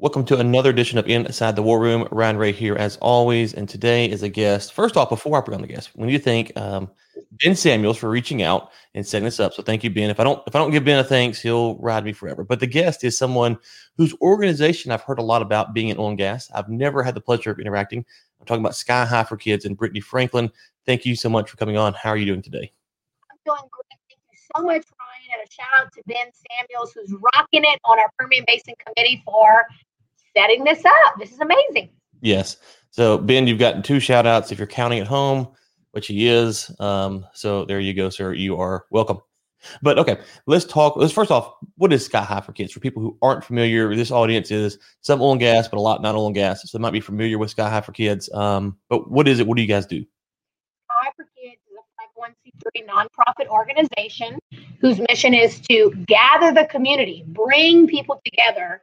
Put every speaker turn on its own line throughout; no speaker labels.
Welcome to another edition of Inside the War Room. Ryan Ray here, as always, and today is a guest. First off, before I bring on the guest, we need to thank um, Ben Samuels for reaching out and setting this up. So thank you, Ben. If I don't if I don't give Ben a thanks, he'll ride me forever. But the guest is someone whose organization I've heard a lot about being in oil and gas. I've never had the pleasure of interacting. I'm talking about Sky High for Kids and Brittany Franklin. Thank you so much for coming on. How are you doing today?
I'm doing great. Thank you so much, Ryan, and a shout out to Ben Samuels, who's rocking it on our Permian Basin Committee for setting this up. This is amazing.
Yes. So, Ben, you've gotten two shout outs if you're counting at home, which he is. Um, so, there you go, sir. You are welcome. But okay, let's talk. Let's first off, what is Sky High for Kids? For people who aren't familiar, this audience is some oil and gas, but a lot not oil and gas. So they might be familiar with Sky High for Kids. Um, but what is it? What do you guys do?
Sky High for Kids is a 501c3 nonprofit organization whose mission is to gather the community, bring people together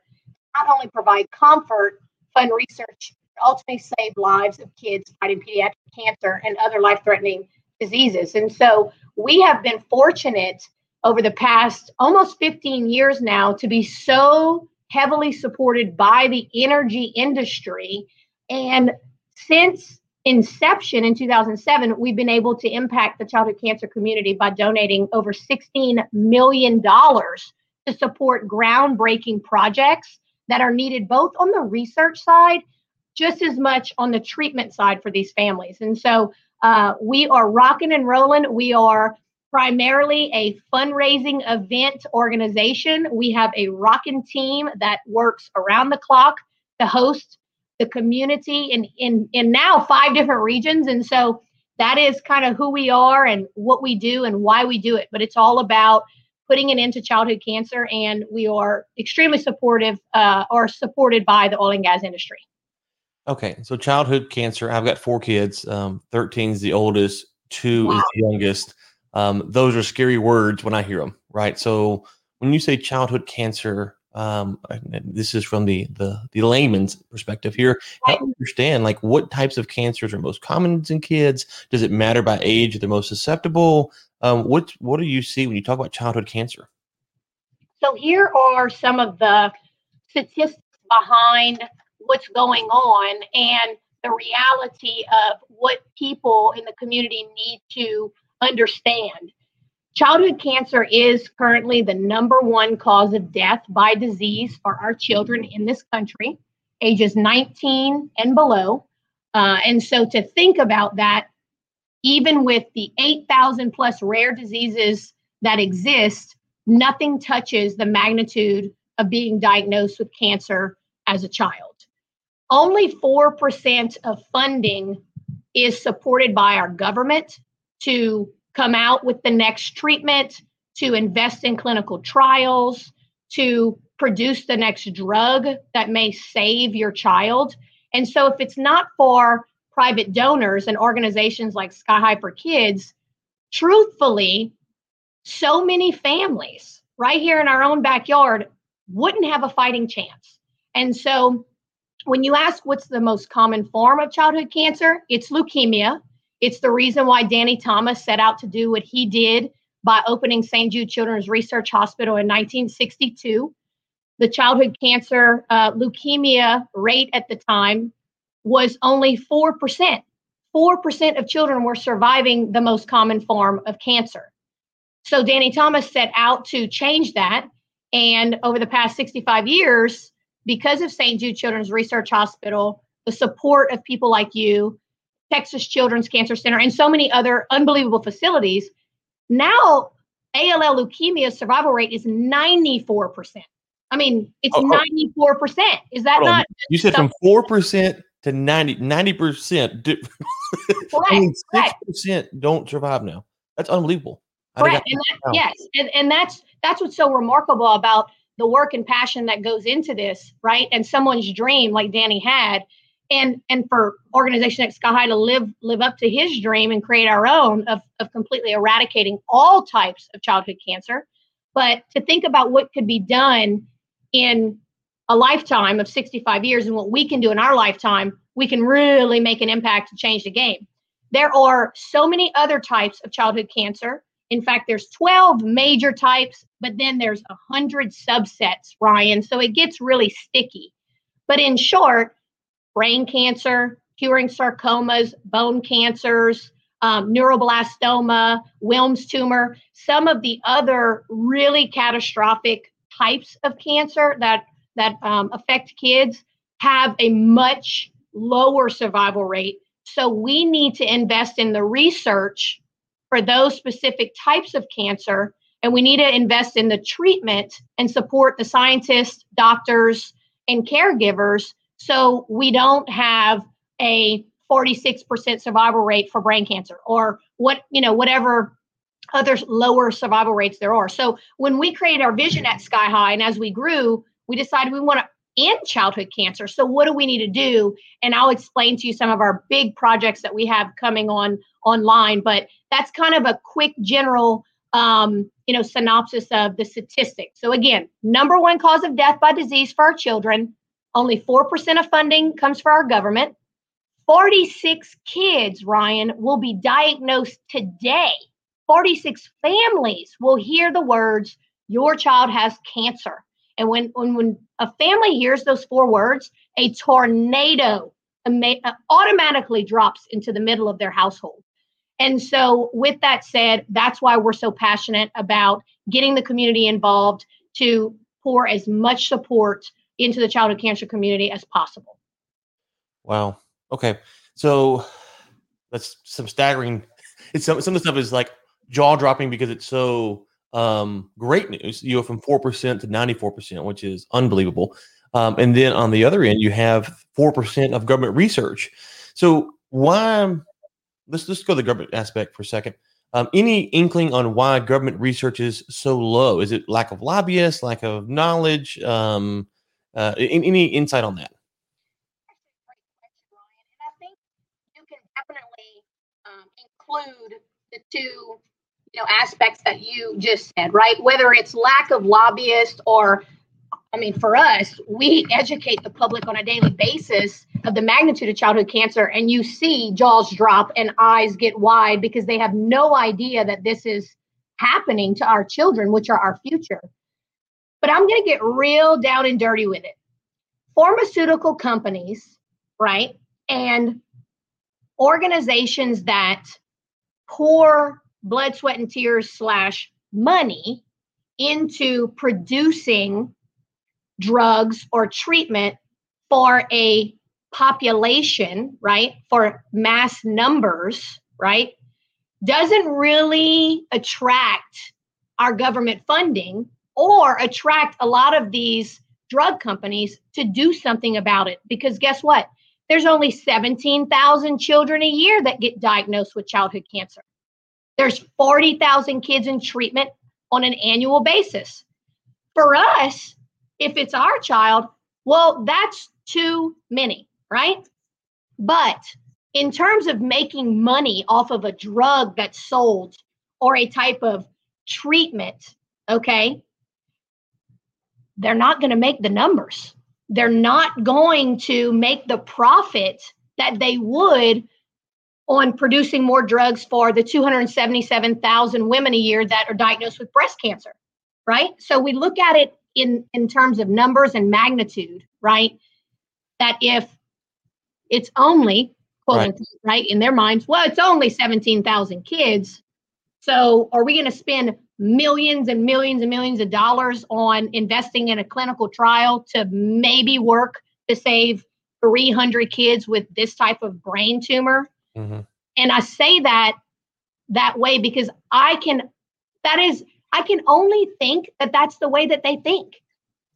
not only provide comfort, fund research, ultimately save lives of kids fighting pediatric cancer and other life threatening diseases. And so we have been fortunate over the past almost 15 years now to be so heavily supported by the energy industry. And since inception in 2007, we've been able to impact the childhood cancer community by donating over $16 million to support groundbreaking projects that are needed both on the research side, just as much on the treatment side for these families. And so uh, we are rocking and rolling. We are primarily a fundraising event organization. We have a rocking team that works around the clock to host the community in, in, in now five different regions. And so that is kind of who we are and what we do and why we do it. But it's all about putting an end to childhood cancer, and we are extremely supportive uh, or supported by the oil and gas industry.
Okay, so childhood cancer. I've got four kids. Um, Thirteen is the oldest. Two wow. is the youngest. Um, those are scary words when I hear them, right? So when you say childhood cancer, um, this is from the the the layman's perspective here. Help understand, like, what types of cancers are most common in kids? Does it matter by age? They're most susceptible. Um, what what do you see when you talk about childhood cancer?
So here are some of the statistics behind what's going on and the reality of what people in the community need to understand. Childhood cancer is currently the number one cause of death by disease for our children in this country, ages 19 and below. Uh, and so to think about that, even with the 8,000 plus rare diseases that exist, nothing touches the magnitude of being diagnosed with cancer as a child. Only 4% of funding is supported by our government to come out with the next treatment, to invest in clinical trials, to produce the next drug that may save your child. And so, if it's not for private donors and organizations like Sky High for Kids, truthfully, so many families right here in our own backyard wouldn't have a fighting chance. And so, when you ask what's the most common form of childhood cancer, it's leukemia. It's the reason why Danny Thomas set out to do what he did by opening St. Jude Children's Research Hospital in 1962. The childhood cancer uh, leukemia rate at the time was only 4%. 4% of children were surviving the most common form of cancer. So Danny Thomas set out to change that. And over the past 65 years, because of St. Jude Children's Research Hospital, the support of people like you, Texas Children's Cancer Center, and so many other unbelievable facilities. Now, ALL leukemia survival rate is 94%. I mean, it's oh, 94%. Is that not?
You said from 4% to 90 percent. I mean, six percent don't survive now. That's unbelievable.
Correct. And that, yes, and, and that's that's what's so remarkable about the work and passion that goes into this, right? And someone's dream, like Danny had, and and for organization like Sky High to live live up to his dream and create our own of, of completely eradicating all types of childhood cancer. But to think about what could be done in a lifetime of 65 years and what we can do in our lifetime, we can really make an impact to change the game. There are so many other types of childhood cancer. In fact, there's 12 major types, but then there's 100 subsets, Ryan. So it gets really sticky. But in short, brain cancer, Ewing sarcomas, bone cancers, um, neuroblastoma, Wilms tumor, some of the other really catastrophic types of cancer that that um, affect kids have a much lower survival rate. So we need to invest in the research for those specific types of cancer, and we need to invest in the treatment and support the scientists, doctors, and caregivers so we don't have a 46% survival rate for brain cancer or what you know whatever other lower survival rates there are so when we created our vision at sky high and as we grew we decided we want to end childhood cancer so what do we need to do and i'll explain to you some of our big projects that we have coming on online but that's kind of a quick general um, you know synopsis of the statistics so again number one cause of death by disease for our children only 4% of funding comes for our government 46 kids, Ryan, will be diagnosed today. 46 families will hear the words, Your child has cancer. And when, when, when a family hears those four words, a tornado uh, automatically drops into the middle of their household. And so, with that said, that's why we're so passionate about getting the community involved to pour as much support into the childhood cancer community as possible.
Wow. Okay, so that's some staggering. It's some some of the stuff is like jaw dropping because it's so um, great news. You go from four percent to ninety four percent, which is unbelievable. Um, and then on the other end, you have four percent of government research. So why? Let's let's go to the government aspect for a second. Um, any inkling on why government research is so low? Is it lack of lobbyists, lack of knowledge? Um, uh, any insight on that?
You can definitely um include the two you know aspects that you just said right? Whether it's lack of lobbyists or i mean for us we educate the public on a daily basis of the magnitude of childhood cancer and you see jaws drop and eyes get wide because they have no idea that this is happening to our children which are our future. But i'm going to get real down and dirty with it. Pharmaceutical companies right and organizations that pour blood, sweat, and tears slash money into producing drugs or treatment for a population, right? For mass numbers, right? Doesn't really attract our government funding or attract a lot of these drug companies to do something about it. Because guess what? There's only 17,000 children a year that get diagnosed with childhood cancer. There's 40,000 kids in treatment on an annual basis. For us, if it's our child, well, that's too many, right? But in terms of making money off of a drug that's sold or a type of treatment, okay, they're not going to make the numbers they're not going to make the profit that they would on producing more drugs for the 277,000 women a year that are diagnosed with breast cancer, right? So we look at it in in terms of numbers and magnitude, right? That if it's only quote right. unquote, right in their minds, well, it's only 17,000 kids. So are we going to spend millions and millions and millions of dollars on investing in a clinical trial to maybe work to save 300 kids with this type of brain tumor. Mm-hmm. And I say that that way because I can, that is, I can only think that that's the way that they think.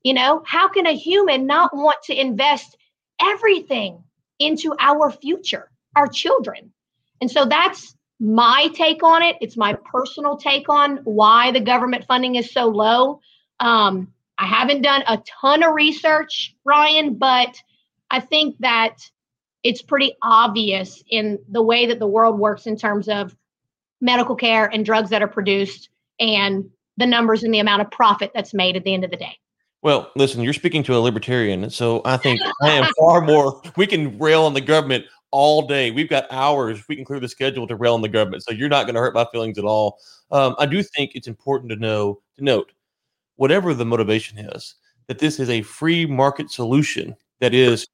You know, how can a human not want to invest everything into our future, our children? And so that's my take on it. It's my personal take on why the government funding is so low. Um, I haven't done a ton of research, Ryan, but I think that it's pretty obvious in the way that the world works in terms of medical care and drugs that are produced and the numbers and the amount of profit that's made at the end of the day.
Well, listen, you're speaking to a libertarian, so I think I am far more. We can rail on the government all day. We've got hours. We can clear the schedule to rail on the government. So you're not going to hurt my feelings at all. Um, I do think it's important to know to note, whatever the motivation is, that this is a free market solution that is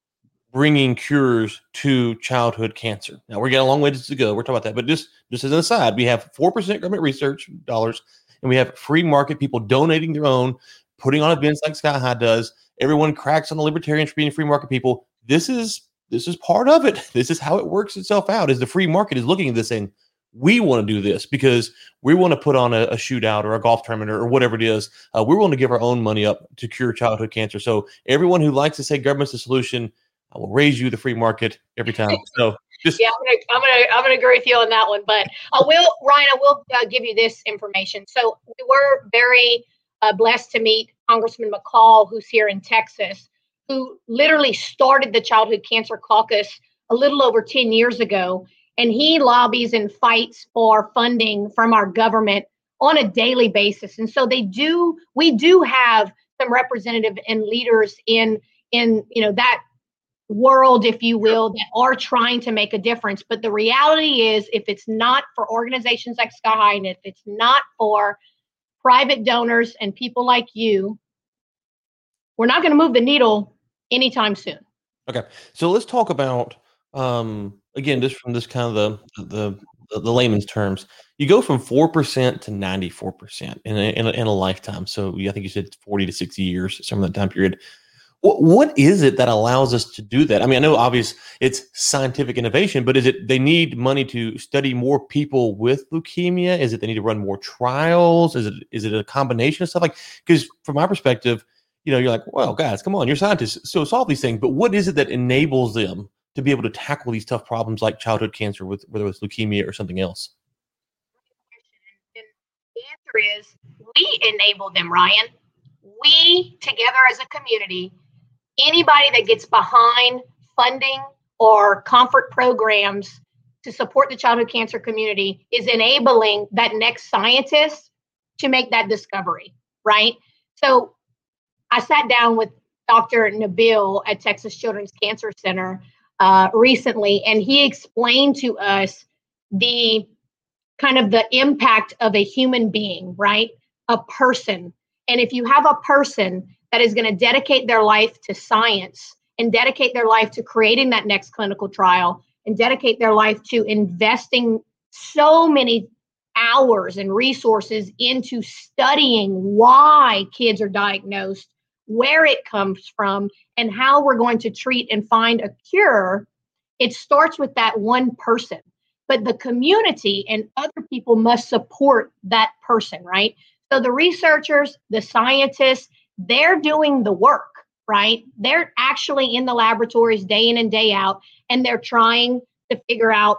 bringing cures to childhood cancer. Now we're getting a long way to go. We're talking about that, but just just as an aside, we have four percent government research dollars, and we have free market people donating their own, putting on events like Sky High does. Everyone cracks on the libertarians for being free market people. This is this is part of it. This is how it works itself out. Is the free market is looking at this saying, we want to do this because we want to put on a, a shootout or a golf tournament or, or whatever it is. Uh, we're willing to give our own money up to cure childhood cancer. So everyone who likes to say government's the solution, I will raise you the free market every time. So
just yeah, I'm gonna I'm gonna I'm gonna agree with you on that one. But I will, Ryan, I will uh, give you this information. So we were very uh, blessed to meet Congressman McCaul, who's here in Texas, who literally started the Childhood Cancer Caucus a little over 10 years ago. And he lobbies and fights for funding from our government on a daily basis. And so they do, we do have some representative and leaders in in you know that world, if you will, that are trying to make a difference. But the reality is, if it's not for organizations like Sky High and if it's not for private donors and people like you, we're not going to move the needle anytime soon.
Okay, so let's talk about um, again, just from this kind of the the the, the layman's terms. You go from four percent to ninety four percent in a, in a in a lifetime. So I think you said forty to sixty years, some of that time period. What, what is it that allows us to do that? I mean, I know obvious it's scientific innovation, but is it they need money to study more people with leukemia? Is it they need to run more trials? Is it is it a combination of stuff like because from my perspective, you know, you're like, well, guys, come on, you're scientists, so solve these things. But what is it that enables them to be able to tackle these tough problems like childhood cancer, with whether it's leukemia or something else?
The answer is we enable them, Ryan. We together as a community anybody that gets behind funding or comfort programs to support the childhood cancer community is enabling that next scientist to make that discovery, right? So I sat down with Dr. Nabil at Texas Children's Cancer Center uh, recently, and he explained to us the kind of the impact of a human being, right? A person. And if you have a person that is going to dedicate their life to science and dedicate their life to creating that next clinical trial and dedicate their life to investing so many hours and resources into studying why kids are diagnosed, where it comes from, and how we're going to treat and find a cure. It starts with that one person, but the community and other people must support that person, right? So the researchers, the scientists, they're doing the work, right? They're actually in the laboratories day in and day out, and they're trying to figure out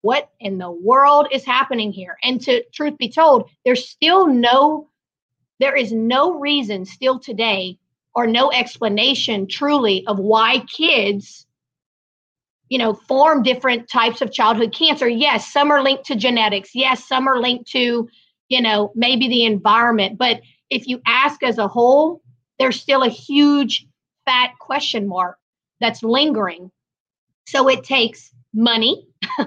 what in the world is happening here. And to truth be told, there's still no, there is no reason still today or no explanation truly of why kids you know form different types of childhood cancer yes some are linked to genetics yes some are linked to you know maybe the environment but if you ask as a whole, there's still a huge fat question mark that's lingering. So it takes money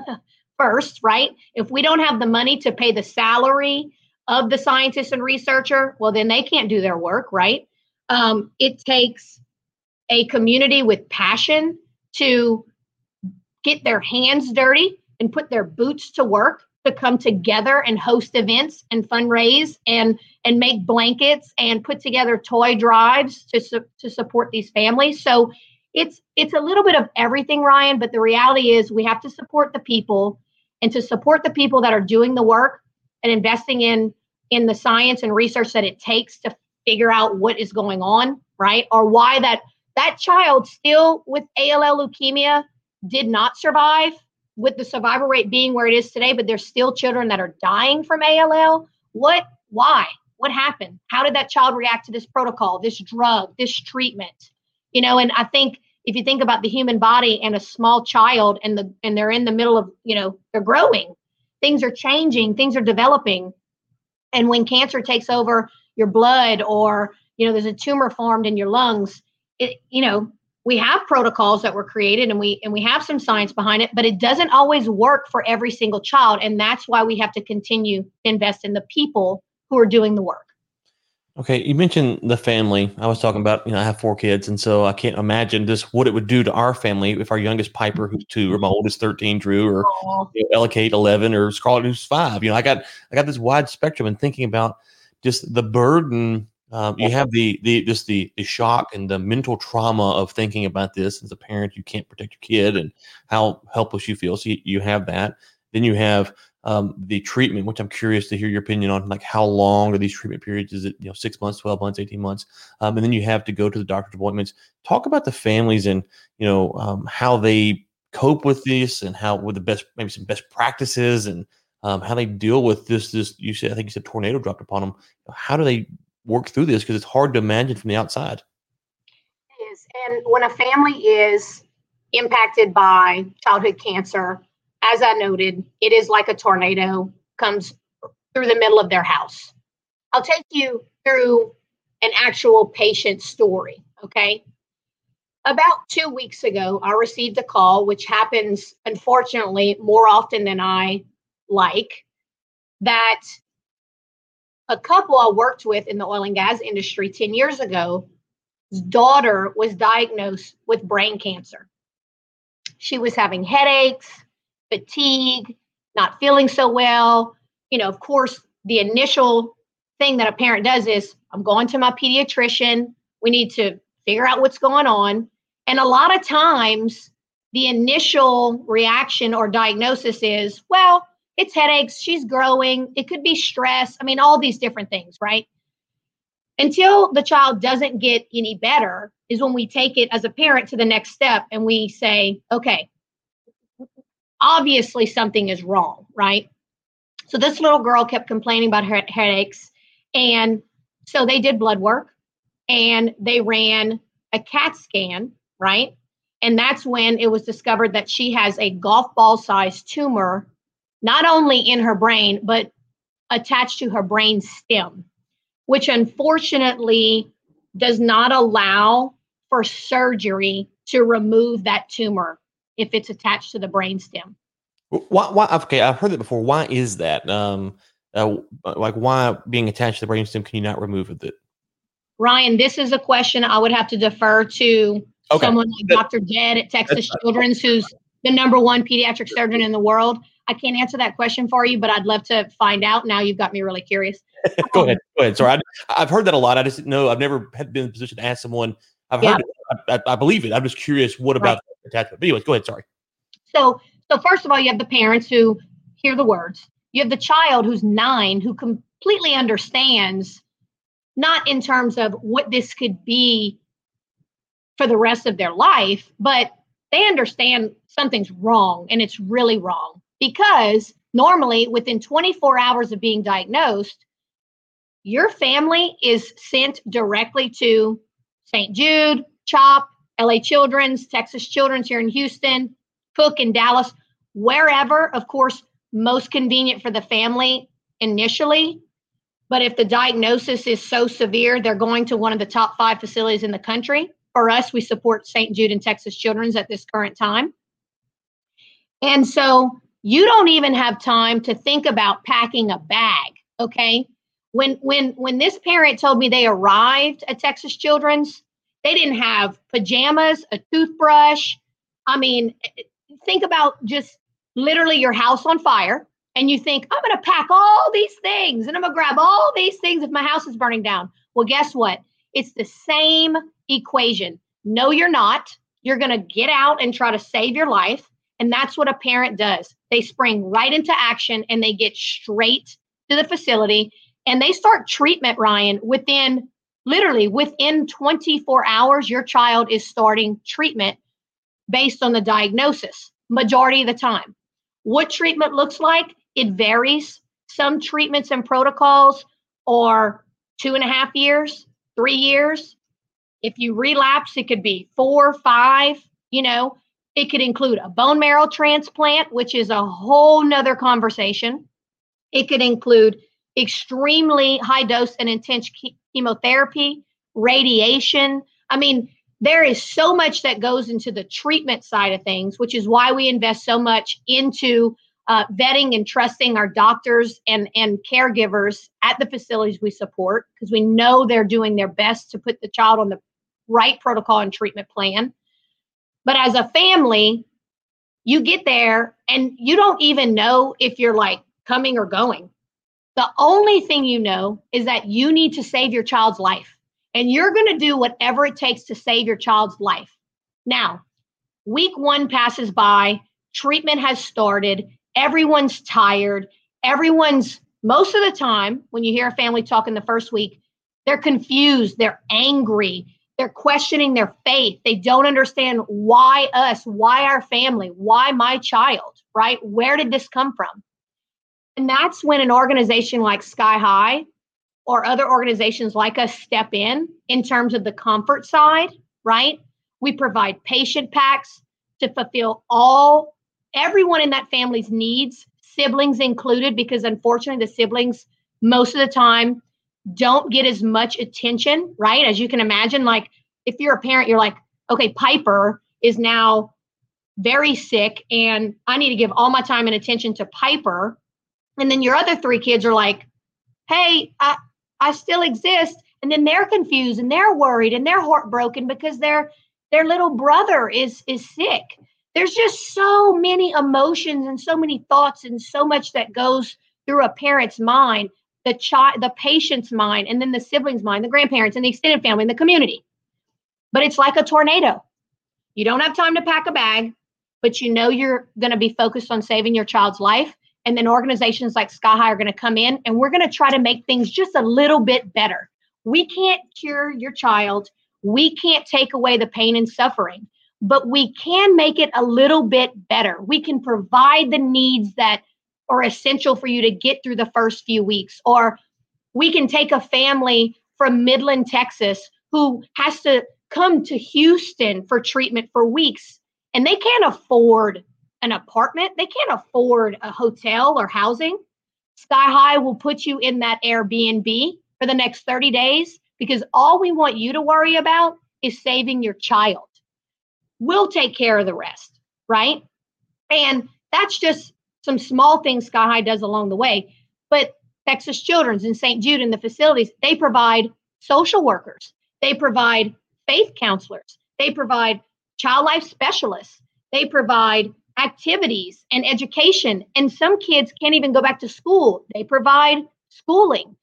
first, right? If we don't have the money to pay the salary of the scientist and researcher, well, then they can't do their work, right? Um, it takes a community with passion to get their hands dirty and put their boots to work to come together and host events and fundraise and and make blankets and put together toy drives to su- to support these families. So it's it's a little bit of everything, Ryan. But the reality is we have to support the people and to support the people that are doing the work and investing in in the science and research that it takes to figure out what is going on, right? Or why that that child still with ALL leukemia did not survive with the survival rate being where it is today, but there's still children that are dying from ALL. What? Why? What happened? How did that child react to this protocol, this drug, this treatment? You know, and I think if you think about the human body and a small child and the and they're in the middle of, you know, they're growing, things are changing, things are developing. And when cancer takes over your blood or, you know, there's a tumor formed in your lungs, it, you know, we have protocols that were created and we and we have some science behind it but it doesn't always work for every single child and that's why we have to continue to invest in the people who are doing the work
Okay, you mentioned the family. I was talking about, you know, I have four kids, and so I can't imagine just what it would do to our family if our youngest Piper, who's two, or my oldest thirteen, Drew, or you know, Kate, eleven, or Scarlett, who's five. You know, I got I got this wide spectrum, and thinking about just the burden. Um, you have the the just the the shock and the mental trauma of thinking about this as a parent. You can't protect your kid, and how helpless you feel. So you, you have that. Then you have um, the treatment, which I'm curious to hear your opinion on, like how long are these treatment periods? Is it you know six months, twelve months, eighteen months? Um, and then you have to go to the doctor's appointments. Talk about the families and you know um, how they cope with this and how with the best maybe some best practices and um, how they deal with this. This you said I think you said tornado dropped upon them. How do they work through this? Because it's hard to imagine from the outside.
It is, and when a family is impacted by childhood cancer as I noted, it is like a tornado comes through the middle of their house. I'll take you through an actual patient story, okay? About two weeks ago, I received a call, which happens unfortunately more often than I like, that a couple I worked with in the oil and gas industry 10 years ago, daughter was diagnosed with brain cancer. She was having headaches, fatigue, not feeling so well. You know, of course, the initial thing that a parent does is I'm going to my pediatrician. We need to figure out what's going on. And a lot of times, the initial reaction or diagnosis is, well, it's headaches, she's growing, it could be stress. I mean, all these different things, right? Until the child doesn't get any better, is when we take it as a parent to the next step and we say, okay, obviously something is wrong, right? So this little girl kept complaining about her headaches. And so they did blood work and they ran a CAT scan, right? And that's when it was discovered that she has a golf ball sized tumor, not only in her brain, but attached to her brain stem, which unfortunately does not allow for surgery to remove that tumor if it's attached to the brainstem.
Why, why? Okay, I've heard that before. Why is that? Um, uh, like, why being attached to the brainstem can you not remove it?
Ryan, this is a question I would have to defer to okay. someone like Dr. Jed at Texas Children's, who's the number one pediatric surgeon in the world. I can't answer that question for you, but I'd love to find out. Now you've got me really curious.
go ahead. Um, go ahead. Sorry, I, have heard that a lot. I just know I've never been in a position to ask someone. I've yeah. heard it. I, I, I, believe it. I'm just curious what about right. attachment. But anyways, go ahead. Sorry.
So so, first of all, you have the parents who hear the words. You have the child who's nine who completely understands, not in terms of what this could be for the rest of their life, but they understand something's wrong and it's really wrong because normally within 24 hours of being diagnosed, your family is sent directly to St. Jude, CHOP, LA Children's, Texas Children's here in Houston, Cook in Dallas, wherever, of course, most convenient for the family initially. But if the diagnosis is so severe, they're going to one of the top five facilities in the country. For us, we support St. Jude and Texas Children's at this current time. And so you don't even have time to think about packing a bag, okay? When when when this parent told me they arrived at Texas Children's, they didn't have pajamas, a toothbrush. I mean, think about just literally your house on fire and you think, I'm going to pack all these things and I'm going to grab all these things if my house is burning down. Well, guess what? It's the same equation. No, you're not. You're going to get out and try to save your life. And that's what a parent does. They spring right into action and they get straight to the facility and they start treatment, Ryan, within literally within 24 hours, your child is starting treatment based on the diagnosis, majority of the time. What treatment looks like, it varies. Some treatments and protocols are two and a half years, three years. If you relapse, it could be four, five, you know, it could include a bone marrow transplant, which is a whole nother conversation. It could include extremely high dose and intense chemotherapy, radiation. I mean, there is so much that goes into the treatment side of things, which is why we invest so much into uh, vetting and trusting our doctors and, and caregivers at the facilities we support because we know they're doing their best to put the child on the right protocol and treatment plan. But as a family, you get there and you don't even know if you're like coming or going. The only thing you know is that you need to save your child's life and you're going to do whatever it takes to save your child's life. Now, week one passes by, treatment has started, everyone's tired, everyone's most of the time when you hear a family talk in the first week, they're confused, they're angry, they're questioning their faith. They don't understand why us, why our family, why my child, right? Where did this come from? And that's when an organization like Sky High or other organizations like us step in in terms of the comfort side, right? We provide patient packs to fulfill all everyone in that family's needs, siblings included, because unfortunately the siblings most of the time don't get as much attention, right? As you can imagine, like if you're a parent, you're like, okay, Piper is now very sick and I need to give all my time and attention to Piper. And then your other three kids are like, hey, I, I still exist. And then they're confused and they're worried and they're heartbroken because their their little brother is is sick. There's just so many emotions and so many thoughts and so much that goes through a parent's mind the child, the patient's mind, and then the siblings' mind, the grandparents, and the extended family, and the community. But it's like a tornado. You don't have time to pack a bag, but you know you're going to be focused on saving your child's life. And then organizations like Sky High are going to come in and we're going to try to make things just a little bit better. We can't cure your child. We can't take away the pain and suffering, but we can make it a little bit better. We can provide the needs that or essential for you to get through the first few weeks. Or we can take a family from Midland, Texas, who has to come to Houston for treatment for weeks and they can't afford an apartment, they can't afford a hotel or housing. Sky High will put you in that Airbnb for the next 30 days because all we want you to worry about is saving your child. We'll take care of the rest, right? And that's just some small things Sky High does along the way. But Texas Children's and St. Jude and the facilities, they provide social workers, they provide faith counselors, they provide child life specialists, they provide activities and education. And some kids can't even go back to school, they provide schooling.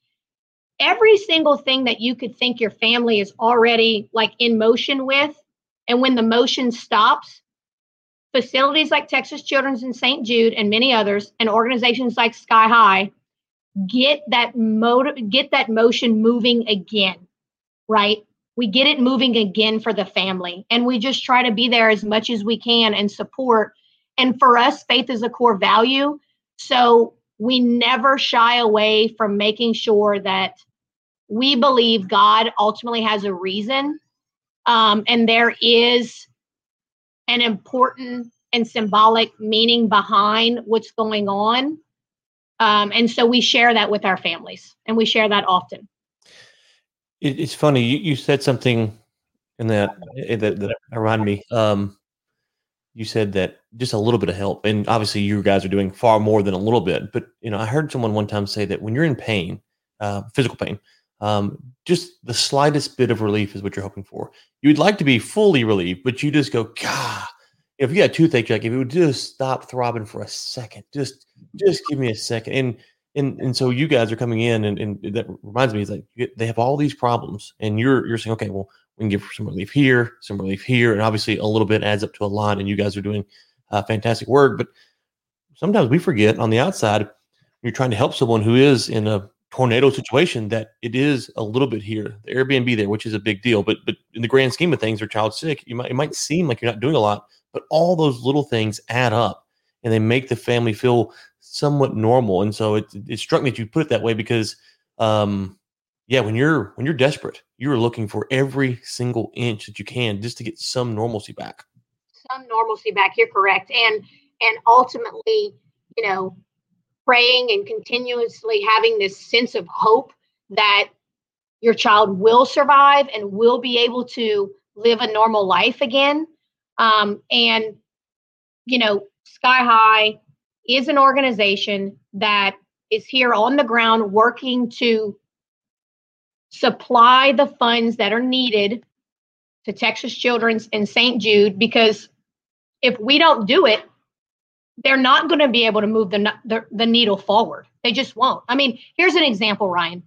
Every single thing that you could think your family is already like in motion with, and when the motion stops, facilities like Texas Children's and St. Jude and many others, and organizations like Sky High get that motive, get that motion moving again, right? We get it moving again for the family, and we just try to be there as much as we can and support. And for us, faith is a core value, so we never shy away from making sure that we believe God ultimately has a reason, um, and there is an important and symbolic meaning behind what's going on. Um, and so we share that with our families and we share that often.
It, it's funny. You, you said something in that, eh, that, that me. Um, you said that just a little bit of help and obviously you guys are doing far more than a little bit but you know i heard someone one time say that when you're in pain uh, physical pain um, just the slightest bit of relief is what you're hoping for. You'd like to be fully relieved, but you just go, God, if you got toothache, like if it would just stop throbbing for a second, just just give me a second. And and and so you guys are coming in, and, and that reminds me, is like they have all these problems, and you're you're saying, okay, well, we can give some relief here, some relief here, and obviously a little bit adds up to a lot, and you guys are doing uh, fantastic work. But sometimes we forget on the outside, you're trying to help someone who is in a tornado situation that it is a little bit here, the Airbnb there, which is a big deal. But but in the grand scheme of things, or child sick, you might it might seem like you're not doing a lot, but all those little things add up and they make the family feel somewhat normal. And so it it struck me that you put it that way because um yeah, when you're when you're desperate, you're looking for every single inch that you can just to get some normalcy back.
Some normalcy back. You're correct. And and ultimately, you know, praying and continuously having this sense of hope that your child will survive and will be able to live a normal life again. Um, and, you know, Sky High is an organization that is here on the ground working to supply the funds that are needed to Texas Children's and St. Jude because if we don't do it, they're not going to be able to move the, the, the needle forward. They just won't. I mean, here's an example, Ryan.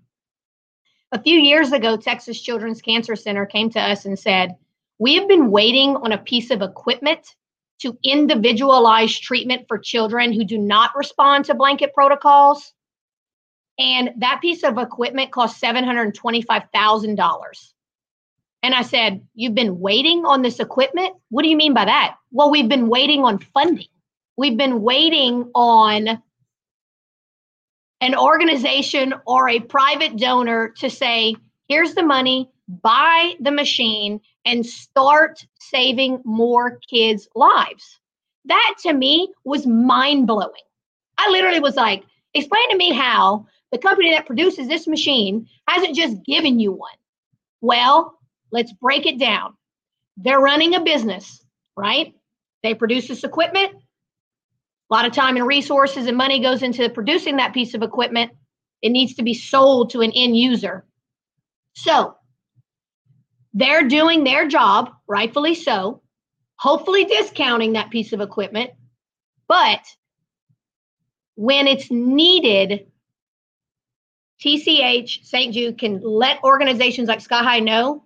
A few years ago, Texas Children's Cancer Center came to us and said, "We have been waiting on a piece of equipment to individualize treatment for children who do not respond to blanket protocols." And that piece of equipment cost $725,000. And I said, You've been waiting on this equipment? What do you mean by that? Well, we've been waiting on funding. We've been waiting on an organization or a private donor to say, Here's the money, buy the machine, and start saving more kids' lives. That to me was mind blowing. I literally was like, Explain to me how the company that produces this machine hasn't just given you one. Well, Let's break it down. They're running a business, right? They produce this equipment. A lot of time and resources and money goes into producing that piece of equipment. It needs to be sold to an end user. So they're doing their job, rightfully so, hopefully discounting that piece of equipment. But when it's needed, TCH, St. Jude can let organizations like Sky High know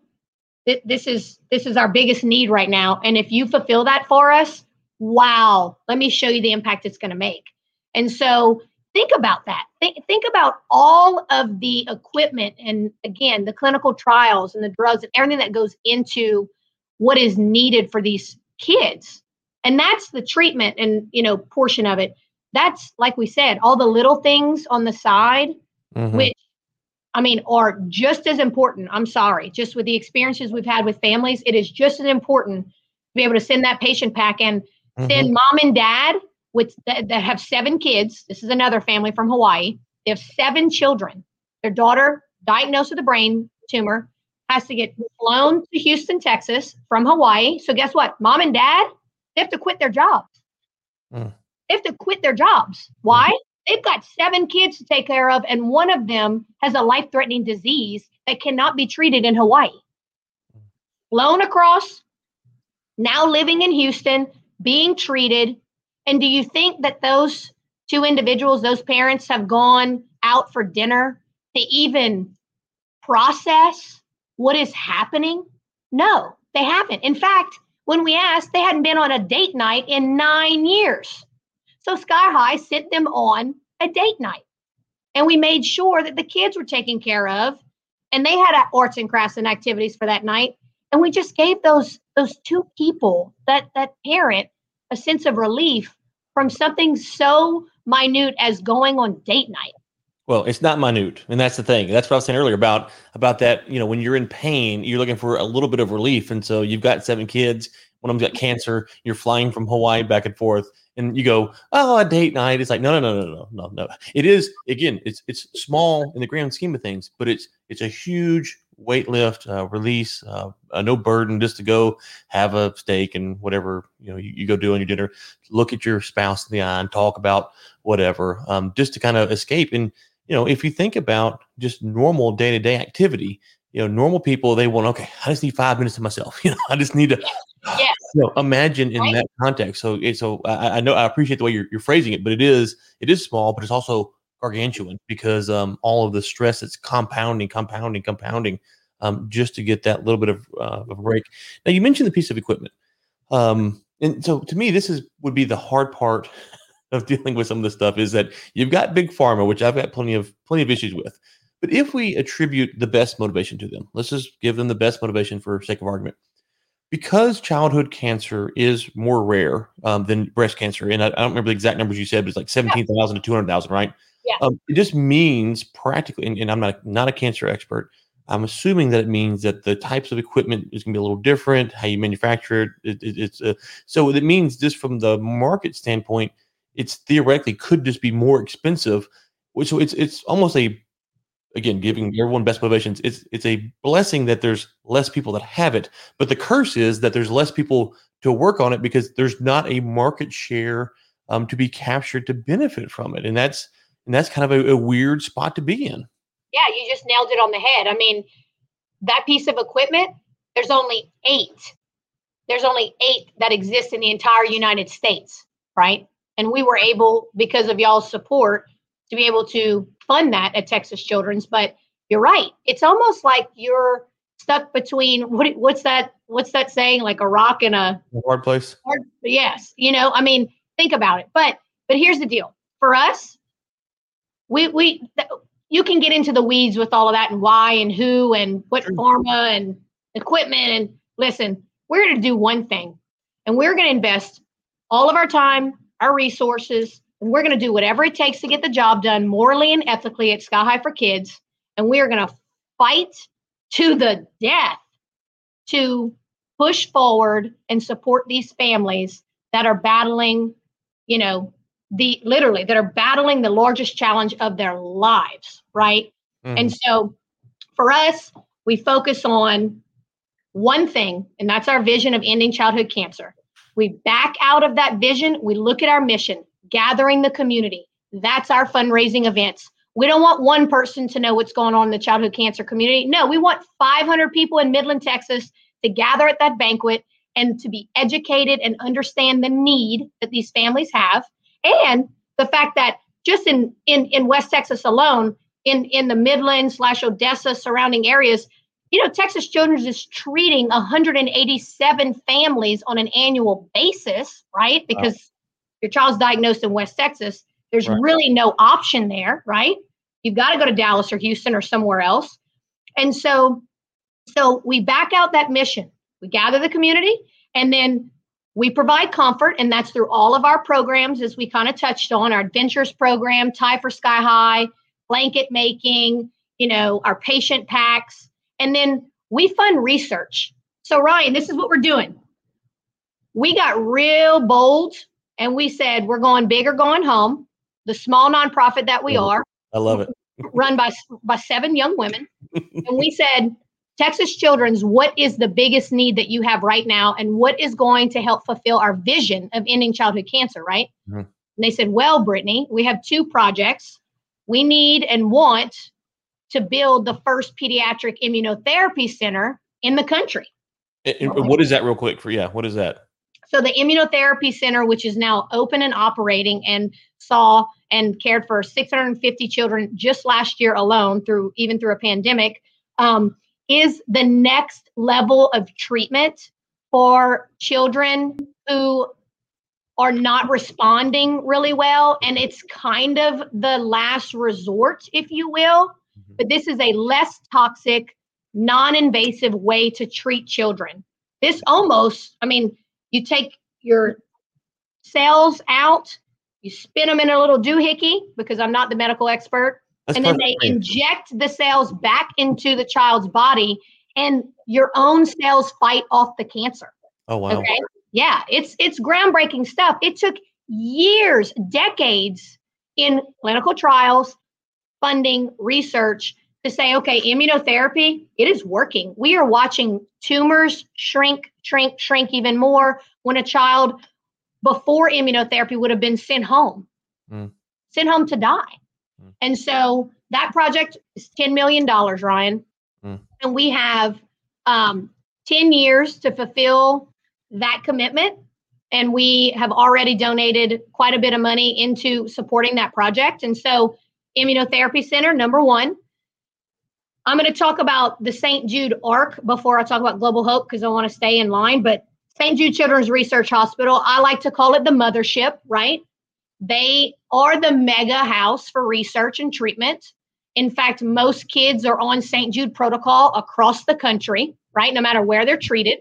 that this is this is our biggest need right now and if you fulfill that for us wow let me show you the impact it's going to make and so think about that think, think about all of the equipment and again the clinical trials and the drugs and everything that goes into what is needed for these kids and that's the treatment and you know portion of it that's like we said all the little things on the side mm-hmm. which I mean, are just as important. I'm sorry, just with the experiences we've had with families, it is just as important to be able to send that patient pack and mm-hmm. send mom and dad with that, that have seven kids. This is another family from Hawaii. They have seven children. Their daughter diagnosed with a brain tumor has to get flown to Houston, Texas from Hawaii. So guess what? Mom and dad, they have to quit their jobs. Mm. They have to quit their jobs. Why? They've got seven kids to take care of, and one of them has a life threatening disease that cannot be treated in Hawaii. Flown across, now living in Houston, being treated. And do you think that those two individuals, those parents, have gone out for dinner to even process what is happening? No, they haven't. In fact, when we asked, they hadn't been on a date night in nine years. So Sky High sent them on a date night. And we made sure that the kids were taken care of and they had arts and crafts and activities for that night. And we just gave those those two people, that that parent, a sense of relief from something so minute as going on date night.
Well, it's not minute, and that's the thing. That's what I was saying earlier about about that. You know, when you're in pain, you're looking for a little bit of relief, and so you've got seven kids. One of them's got cancer. You're flying from Hawaii back and forth, and you go, oh, a date night. It's like, no, no, no, no, no, no, no. It is again, it's it's small in the grand scheme of things, but it's it's a huge weight lift, uh, release, uh, uh, no burden, just to go have a steak and whatever you know you, you, go do on your dinner. Look at your spouse in the eye and talk about whatever, um, just to kind of escape. And you know, if you think about just normal day to day activity, you know, normal people they want okay, I just need five minutes to myself. You know, I just need to
Yes.
You know, imagine in right. that context. So, so I, I, know I appreciate the way you're, you're phrasing it, but it is it is small, but it's also gargantuan because um, all of the stress that's compounding, compounding, compounding, um, just to get that little bit of, uh, of a break. Now, you mentioned the piece of equipment, um, and so to me, this is would be the hard part of dealing with some of this stuff is that you've got big pharma, which I've got plenty of plenty of issues with. But if we attribute the best motivation to them, let's just give them the best motivation for sake of argument because childhood cancer is more rare um, than breast cancer, and I, I, don't remember the exact numbers you said, but it's like 17,000 to 200,000, right?
Yeah.
Um, it just means practically, and, and, I'm not, not a cancer expert. I'm assuming that it means that the types of equipment is going to be a little different, how you manufacture it. it, it it's uh, so it means just from the market standpoint, it's theoretically could just be more expensive. So it's it's almost a again giving everyone best motivations it's it's a blessing that there's less people that have it but the curse is that there's less people to work on it because there's not a market share um, to be captured to benefit from it, and that's and that's kind of a, a weird spot to be in.
Yeah, you just nailed it on the head. I mean, that piece of equipment, there's only eight. There's only eight that exist in the entire United States, right? And we were able, because of y'all's support, to be able to fund that at Texas Children's. But you're right. It's almost like you're stuck between what what's that what's that saying like a rock and a,
hard place hard,
yes you know i mean think about it but but here's the deal for us we we you can get into the weeds with all of that and why and who and what pharma and equipment and listen we're going to do one thing and we're going to invest all of our time our resources and we're going to do whatever it takes to get the job done morally and ethically at sky high for kids and we are going to fight to the death to push forward and support these families that are battling you know the literally that are battling the largest challenge of their lives, right? Mm. And so for us, we focus on one thing, and that's our vision of ending childhood cancer. We back out of that vision, we look at our mission, gathering the community. That's our fundraising events. We don't want one person to know what's going on in the childhood cancer community. No, we want 500 people in Midland, Texas to gather at that banquet and to be educated and understand the need that these families have and the fact that just in in in West Texas alone, in in the Midland slash Odessa surrounding areas, you know, Texas Children's is treating 187 families on an annual basis, right? Because wow. your child's diagnosed in West Texas, there's right. really no option there, right? You've got to go to Dallas or Houston or somewhere else. And so, so we back out that mission. We gather the community, and then we provide comfort, and that's through all of our programs, as we kind of touched on our adventures program, Tie for Sky High, blanket making, you know, our patient packs. And then we fund research. So, Ryan, this is what we're doing. We got real bold and we said, we're going big or going home, the small nonprofit that we mm-hmm. are.
I love it.
run by, by seven young women. and we said, Texas Children's, what is the biggest need that you have right now? And what is going to help fulfill our vision of ending childhood cancer, right? Mm-hmm. And they said, Well, Brittany, we have two projects. We need and want to build the first pediatric immunotherapy center in the country.
And what is that, real quick? For yeah, what is that?
So the immunotherapy center, which is now open and operating, and saw and cared for 650 children just last year alone, through even through a pandemic. Um, is the next level of treatment for children who are not responding really well. And it's kind of the last resort, if you will. Mm-hmm. But this is a less toxic, non invasive way to treat children. This almost, I mean, you take your cells out, you spin them in a little doohickey because I'm not the medical expert. That's and then they inject the cells back into the child's body, and your own cells fight off the cancer.
Oh wow! Okay?
Yeah, it's it's groundbreaking stuff. It took years, decades in clinical trials, funding, research to say, okay, immunotherapy, it is working. We are watching tumors shrink, shrink, shrink even more when a child before immunotherapy would have been sent home, mm. sent home to die. Mm. And so that project is $10 million, Ryan. Mm. And we have um, 10 years to fulfill that commitment. And we have already donated quite a bit of money into supporting that project. And so, Immunotherapy Center, number one. I'm going to talk about the St. Jude ARC before I talk about Global Hope because I want to stay in line. But St. Jude Children's Research Hospital, I like to call it the mothership, right? They are the mega house for research and treatment. In fact, most kids are on St. Jude protocol across the country, right? No matter where they're treated.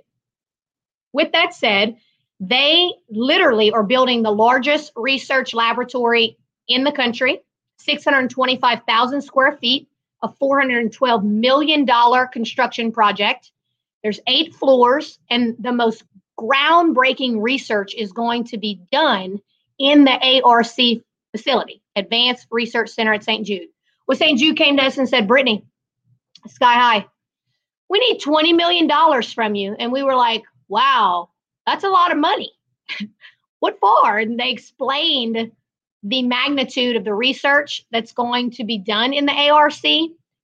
With that said, they literally are building the largest research laboratory in the country, 625,000 square feet, a $412 million construction project. There's eight floors, and the most groundbreaking research is going to be done in the ARC facility, Advanced Research Center at St. Jude. Well, St. Jude came to us and said, Brittany, Sky High, we need $20 million from you. And we were like, wow, that's a lot of money. what for? And they explained the magnitude of the research that's going to be done in the ARC.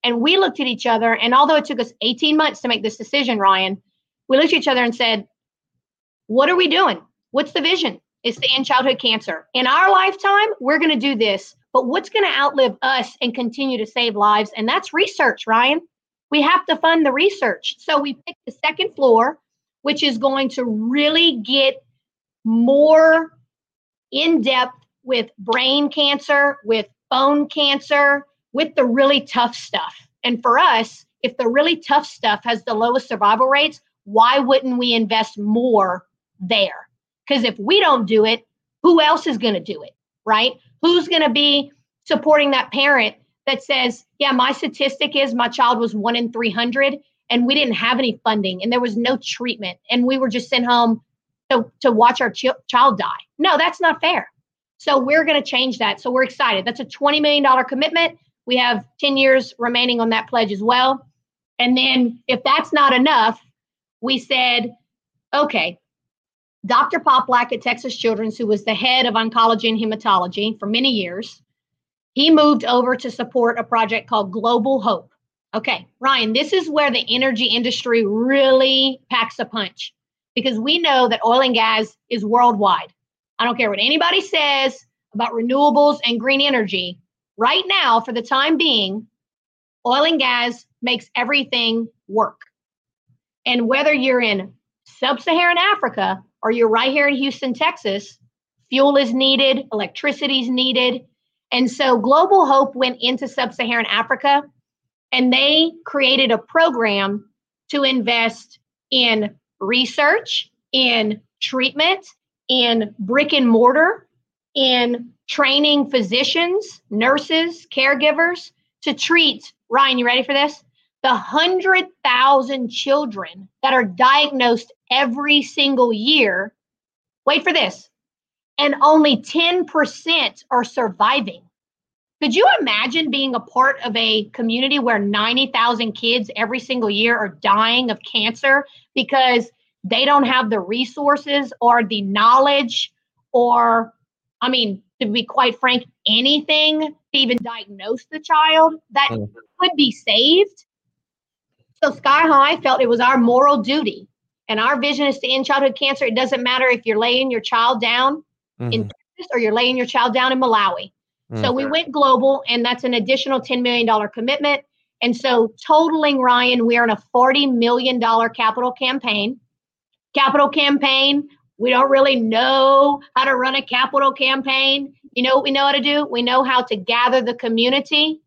And we looked at each other, and although it took us 18 months to make this decision, Ryan, we looked at each other and said, What are we doing? What's the vision? It's to end childhood cancer. In our lifetime, we're going to do this. But what's going to outlive us and continue to save lives? And that's research, Ryan. We have to fund the research. So we picked the second floor, which is going to really get more in depth with brain cancer, with bone cancer, with the really tough stuff. And for us, if the really tough stuff has the lowest survival rates, why wouldn't we invest more there? Because if we don't do it, who else is going to do it? Right? Who's going to be supporting that parent that says, yeah, my statistic is my child was one in 300 and we didn't have any funding and there was no treatment and we were just sent home to, to watch our ch- child die. No, that's not fair. So we're going to change that. So we're excited. That's a $20 million commitment. We have 10 years remaining on that pledge as well. And then if that's not enough, we said, okay, Dr. Poplack at Texas Children's, who was the head of oncology and hematology for many years, he moved over to support a project called Global Hope. Okay, Ryan, this is where the energy industry really packs a punch because we know that oil and gas is worldwide. I don't care what anybody says about renewables and green energy. Right now, for the time being, oil and gas makes everything work. And whether you're in sub Saharan Africa or you're right here in Houston, Texas, fuel is needed, electricity is needed. And so Global Hope went into sub Saharan Africa and they created a program to invest in research, in treatment, in brick and mortar, in training physicians, nurses, caregivers to treat, Ryan, you ready for this? The 100,000 children that are diagnosed every single year. Wait for this. And only 10% are surviving. Could you imagine being a part of a community where 90,000 kids every single year are dying of cancer because they don't have the resources or the knowledge or i mean to be quite frank anything to even diagnose the child that mm. could be saved so sky high felt it was our moral duty and our vision is to end childhood cancer it doesn't matter if you're laying your child down mm-hmm. in texas or you're laying your child down in malawi mm-hmm. so we went global and that's an additional $10 million commitment and so totaling ryan we're in a $40 million capital campaign capital campaign. We don't really know how to run a capital campaign. You know what we know how to do? We know how to gather the community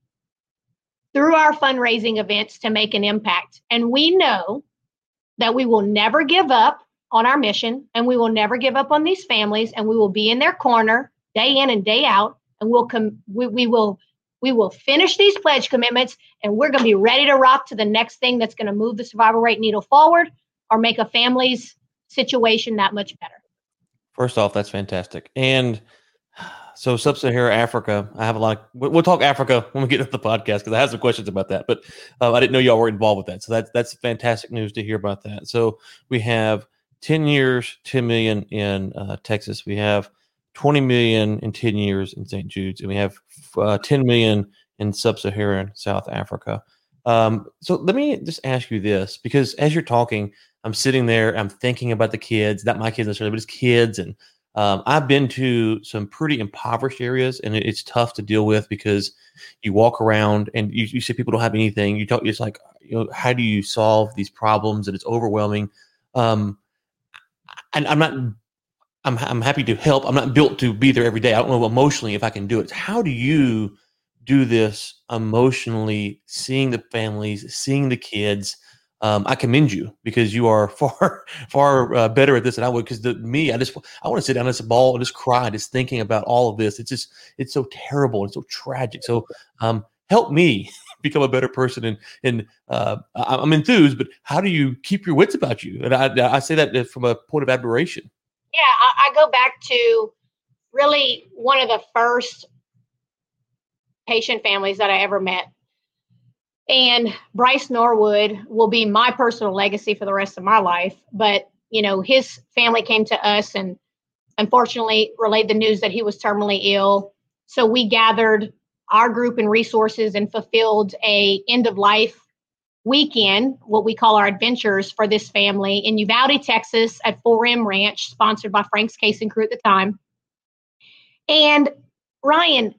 through our fundraising events to make an impact. And we know that we will never give up on our mission and we will never give up on these families and we will be in their corner day in and day out and we'll come we, we will we will finish these pledge commitments and we're going to be ready to rock to the next thing that's going to move the survival rate needle forward or make a family's situation that much better.
First off, that's fantastic. And so sub-Saharan Africa, I have a lot. Of, we'll talk Africa when we get to the podcast because I have some questions about that. But uh, I didn't know y'all were involved with that, so that's that's fantastic news to hear about that. So we have ten years, ten million in uh, Texas. We have twenty million in ten years in St. Jude's, and we have uh, ten million in sub-Saharan South Africa. Um, so let me just ask you this, because as you're talking, I'm sitting there, I'm thinking about the kids, not my kids necessarily, but his kids. And um, I've been to some pretty impoverished areas, and it's tough to deal with because you walk around and you, you see people don't have anything. You talk, it's like, you know, how do you solve these problems? And it's overwhelming. Um, and I'm not, I'm, I'm happy to help. I'm not built to be there every day. I don't know emotionally if I can do it. How do you do this emotionally, seeing the families, seeing the kids? Um, I commend you because you are far far uh, better at this than I would. Because me, I just I want to sit down at this ball and just cry, just thinking about all of this. It's just it's so terrible and so tragic. So um, help me become a better person. And and uh, I'm enthused, but how do you keep your wits about you? And I I say that from a point of admiration.
Yeah, I, I go back to really one of the first patient families that I ever met and Bryce Norwood will be my personal legacy for the rest of my life. But, you know, his family came to us and unfortunately relayed the news that he was terminally ill. So we gathered our group and resources and fulfilled a end of life weekend, what we call our adventures for this family in Uvalde, Texas at 4M Ranch, sponsored by Frank's Casing Crew at the time. And Ryan,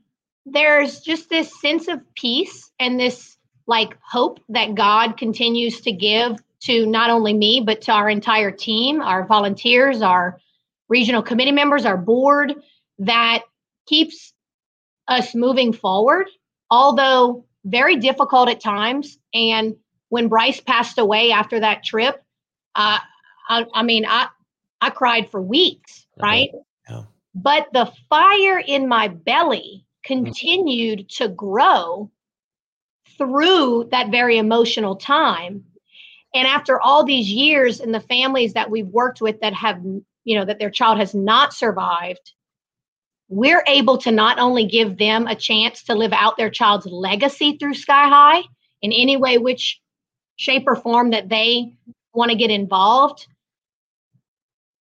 there's just this sense of peace and this like hope that God continues to give to not only me, but to our entire team, our volunteers, our regional committee members, our board, that keeps us moving forward, although very difficult at times. And when Bryce passed away after that trip, uh, I, I mean, I I cried for weeks, right? Yeah. But the fire in my belly continued mm-hmm. to grow through that very emotional time. And after all these years and the families that we've worked with that have, you know, that their child has not survived, we're able to not only give them a chance to live out their child's legacy through Sky High in any way, which shape or form that they want to get involved,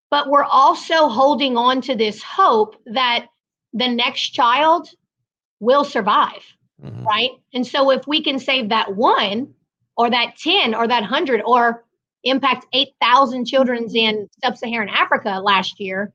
but we're also holding on to this hope that the next child will survive, mm-hmm. right? And so if we can save that one or that 10 or that 100 or impact 8,000 children in sub-Saharan Africa last year,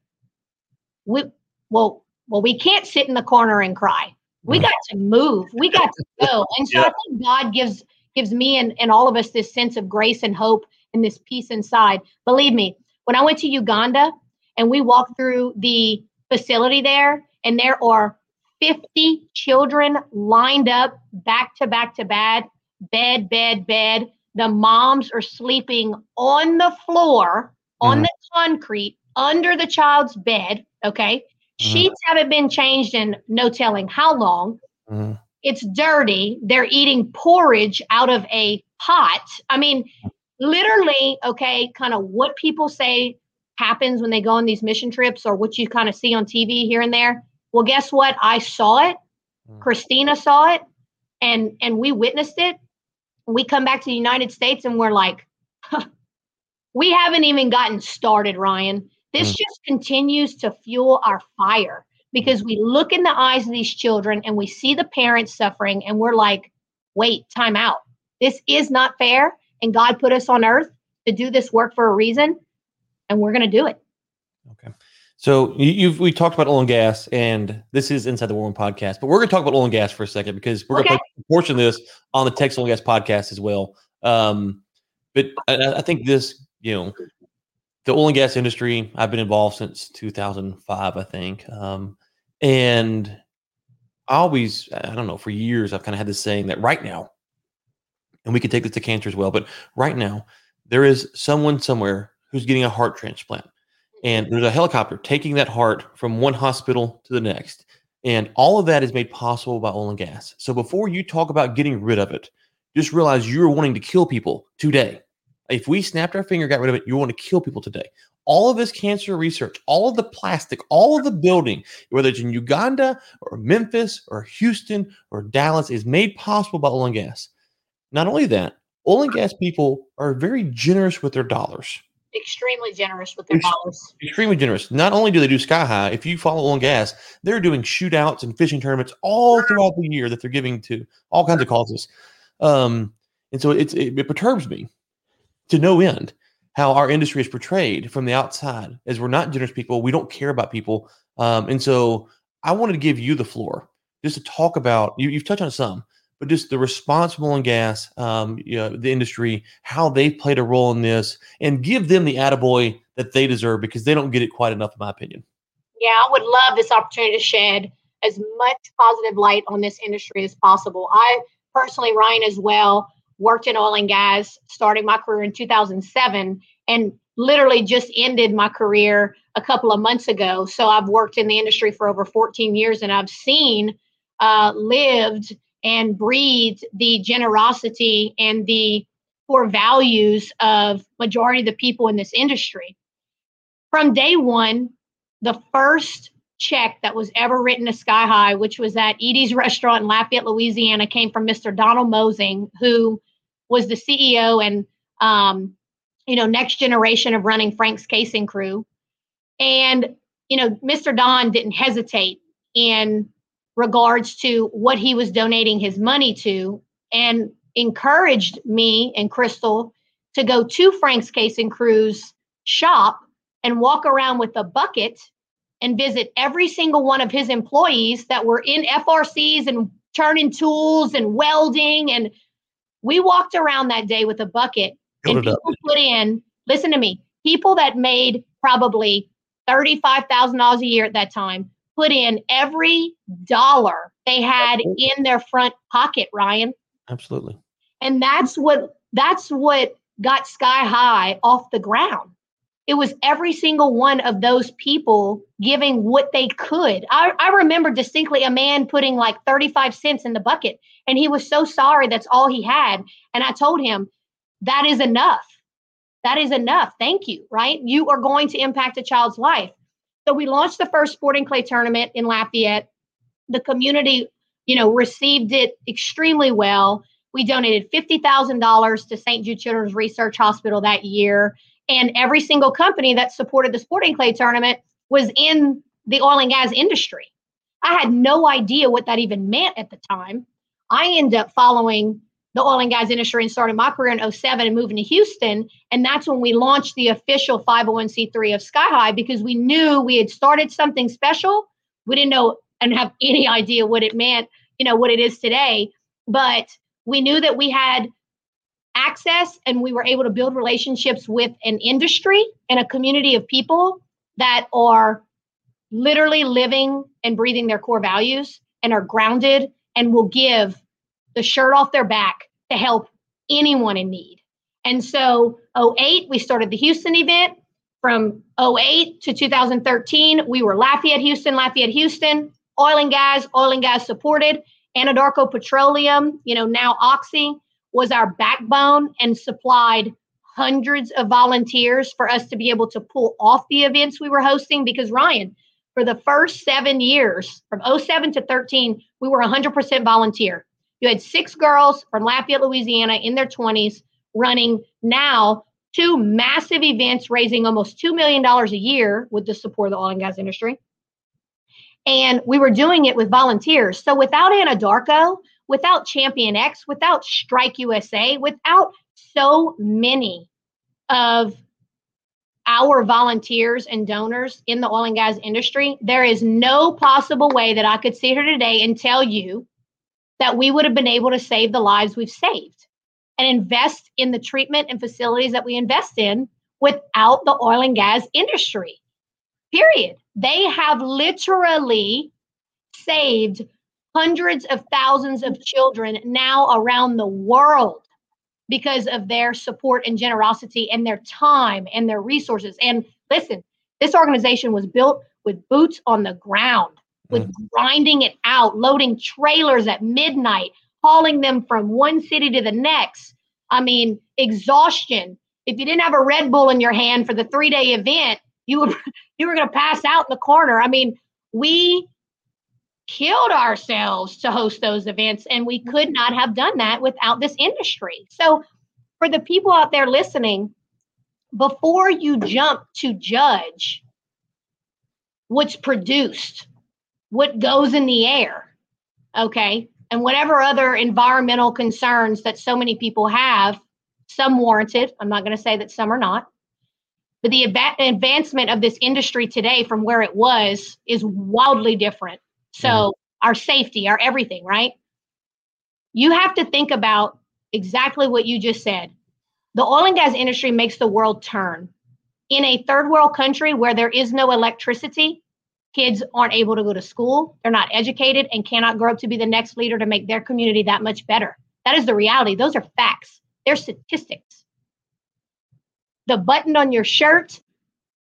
we well well, we can't sit in the corner and cry. We got to move. We got to go. And so I think God gives gives me and, and all of us this sense of grace and hope and this peace inside. Believe me, when I went to Uganda and we walked through the facility there, and there are 50 children lined up back to back to bed, bed, bed, bed. The moms are sleeping on the floor, on mm. the concrete, under the child's bed. Okay. Mm-hmm. Sheets haven't been changed in no telling how long. Mm-hmm. It's dirty. They're eating porridge out of a pot. I mean, literally, okay, kind of what people say happens when they go on these mission trips or what you kind of see on TV here and there. Well, guess what? I saw it. Mm-hmm. Christina saw it and and we witnessed it. We come back to the United States and we're like, huh, we haven't even gotten started, Ryan. This mm. just continues to fuel our fire because we look in the eyes of these children and we see the parents suffering and we're like, wait, time out. This is not fair. And God put us on earth to do this work for a reason, and we're going to do it.
Okay. So you've we talked about oil and gas, and this is Inside the War Room podcast, but we're going to talk about oil and gas for a second because we're okay. going to put a portion of this on the Texas Oil and Gas podcast as well. Um, but I, I think this, you know, the oil and gas industry, I've been involved since 2005, I think. Um, and I always, I don't know, for years, I've kind of had this saying that right now, and we can take this to cancer as well, but right now, there is someone somewhere who's getting a heart transplant. And there's a helicopter taking that heart from one hospital to the next. And all of that is made possible by oil and gas. So before you talk about getting rid of it, just realize you're wanting to kill people today. If we snapped our finger, got rid of it, you want to kill people today. All of this cancer research, all of the plastic, all of the building, whether it's in Uganda or Memphis or Houston or Dallas, is made possible by oil and gas. Not only that, oil and gas people are very generous with their dollars.
Extremely generous with their dollars.
Extremely generous. Not only do they do sky high, if you follow and gas, they're doing shootouts and fishing tournaments all throughout the year that they're giving to all kinds of causes. Um, and so it's, it, it perturbs me to no end how our industry is portrayed from the outside as we're not generous people we don't care about people um, and so i wanted to give you the floor just to talk about you, you, have touched on some but just the responsible and gas um, you know, the industry how they've played a role in this and give them the attaboy that they deserve because they don't get it quite enough in my opinion
yeah i would love this opportunity to shed as much positive light on this industry as possible i personally ryan as well worked in oil and gas, starting my career in 2007, and literally just ended my career a couple of months ago. So I've worked in the industry for over 14 years, and I've seen, uh, lived, and breathed the generosity and the core values of majority of the people in this industry. From day one, the first check that was ever written to Sky High, which was at Edie's restaurant in Lafayette, Louisiana, came from Mr. Donald Mosing, who was the CEO and um, you know next generation of running Frank's Casing Crew. And you know, Mr. Don didn't hesitate in regards to what he was donating his money to and encouraged me and Crystal to go to Frank's Casing Crew's shop and walk around with a bucket and visit every single one of his employees that were in FRCs and turning tools and welding. And we walked around that day with a bucket and people put in, listen to me, people that made probably $35,000 a year at that time put in every dollar they had in their front pocket, Ryan.
Absolutely.
And that's what that's what got sky high off the ground. It was every single one of those people giving what they could. I, I remember distinctly a man putting like 35 cents in the bucket, and he was so sorry that's all he had. And I told him, that is enough. That is enough. Thank you. Right? You are going to impact a child's life. So we launched the first sporting clay tournament in Lafayette. The community, you know, received it extremely well. We donated $50,000 to St. Jude Children's Research Hospital that year. And every single company that supported the sporting clay tournament was in the oil and gas industry. I had no idea what that even meant at the time. I ended up following the oil and gas industry and started my career in 07 and moving to Houston. And that's when we launched the official 501c3 of Sky High because we knew we had started something special. We didn't know and have any idea what it meant, you know, what it is today. But we knew that we had access and we were able to build relationships with an industry and a community of people that are literally living and breathing their core values and are grounded and will give the shirt off their back to help anyone in need. And so 08 we started the Houston event from 08 to 2013 we were Lafayette Houston Lafayette Houston oil and gas oil and gas supported Anadarko Petroleum, you know, now Oxy, was our backbone and supplied hundreds of volunteers for us to be able to pull off the events we were hosting. Because, Ryan, for the first seven years, from 07 to 13, we were 100% volunteer. You had six girls from Lafayette, Louisiana in their 20s running now two massive events, raising almost $2 million a year with the support of the oil and gas industry. And we were doing it with volunteers. So without Anadarko, without Champion X, without Strike USA, without so many of our volunteers and donors in the oil and gas industry, there is no possible way that I could sit here today and tell you that we would have been able to save the lives we've saved and invest in the treatment and facilities that we invest in without the oil and gas industry. Period. They have literally saved hundreds of thousands of children now around the world because of their support and generosity and their time and their resources. And listen, this organization was built with boots on the ground, with mm. grinding it out, loading trailers at midnight, hauling them from one city to the next. I mean, exhaustion. If you didn't have a Red Bull in your hand for the three day event, you were you were going to pass out in the corner. I mean, we killed ourselves to host those events and we could not have done that without this industry. So for the people out there listening, before you jump to judge what's produced, what goes in the air, okay, and whatever other environmental concerns that so many people have, some warranted, I'm not going to say that some are not, but the advancement of this industry today from where it was is wildly different. So, mm-hmm. our safety, our everything, right? You have to think about exactly what you just said. The oil and gas industry makes the world turn. In a third world country where there is no electricity, kids aren't able to go to school, they're not educated, and cannot grow up to be the next leader to make their community that much better. That is the reality. Those are facts, they're statistics the button on your shirt,